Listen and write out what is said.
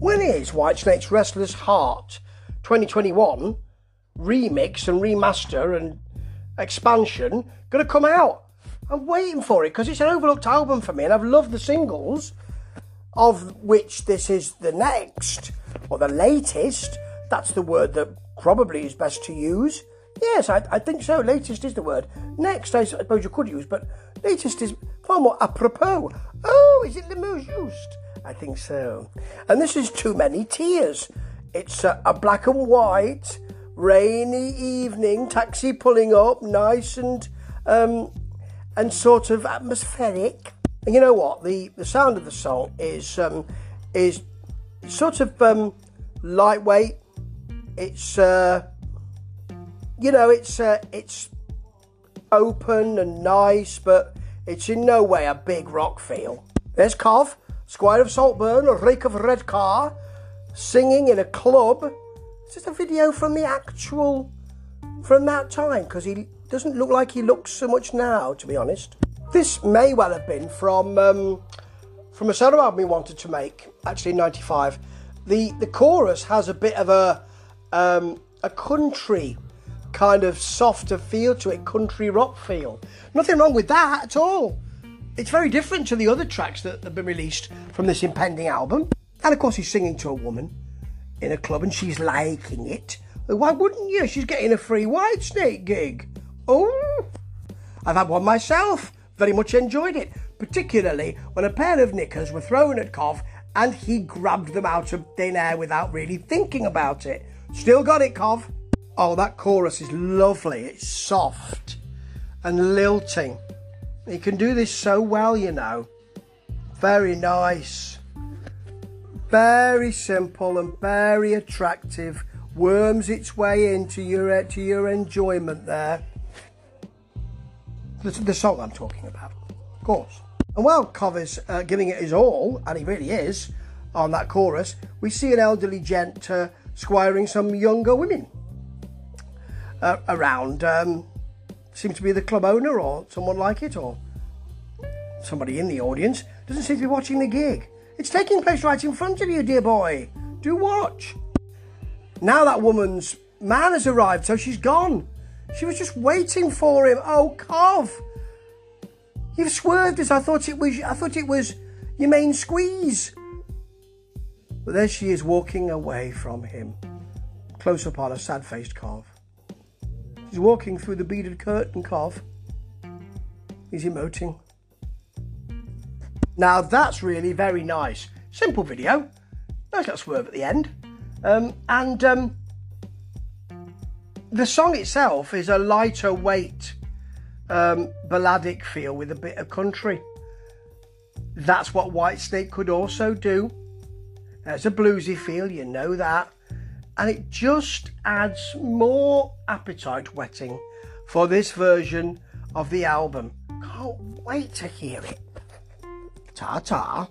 When is Whitesnake's Restless Heart 2021 remix and remaster and expansion going to come out? I'm waiting for it because it's an overlooked album for me and I've loved the singles, of which this is the next or the latest. That's the word that probably is best to use. Yes, I, I think so. Latest is the word. Next, I suppose you could use, but latest is far more apropos. Oh, is it the most used? I think so. And this is Too Many Tears. It's a, a black and white, rainy evening, taxi pulling up, nice and um, and sort of atmospheric. And you know what? The the sound of the song is um, is sort of um, lightweight. It's uh, you know, it's uh, it's open and nice, but it's in no way a big rock feel. There's Cov, Squire of Saltburn, rake of Redcar, singing in a club. It's just a video from the actual from that time because he doesn't look like he looks so much now, to be honest. This may well have been from um, from a solo album he wanted to make, actually in '95. The the chorus has a bit of a um, a country kind of softer feel to it, country rock feel. Nothing wrong with that at all. It's very different to the other tracks that have been released from this impending album. And of course, he's singing to a woman in a club and she's liking it. Why wouldn't you? She's getting a free Whitesnake gig. Oh, I've had one myself. Very much enjoyed it, particularly when a pair of knickers were thrown at Cov and he grabbed them out of thin air without really thinking about it. Still got it, Cov. Oh, that chorus is lovely. It's soft and lilting. He can do this so well, you know. Very nice. Very simple and very attractive. Worms its way into your to your enjoyment there. The, the song I'm talking about, of course. And while Cov is uh, giving it his all, and he really is, on that chorus, we see an elderly gent uh, squiring some younger women uh, around. Um, seems to be the club owner or someone like it, or somebody in the audience. Doesn't seem to be watching the gig. It's taking place right in front of you, dear boy. Do watch. Now that woman's man has arrived, so she's gone. She was just waiting for him. Oh, Cov, you've swerved us. I thought it was. I thought it was your main squeeze. But there she is, walking away from him. Close up on a sad-faced Cov. He's walking through the beaded curtain, Cov. He's emoting. Now that's really very nice. Simple video. Nice little swerve at the end. Um, and um, the song itself is a lighter weight um, balladic feel with a bit of country. That's what Whitesnake could also do. There's a bluesy feel, you know that and it just adds more appetite whetting for this version of the album. Can't wait to hear it. Ta ta.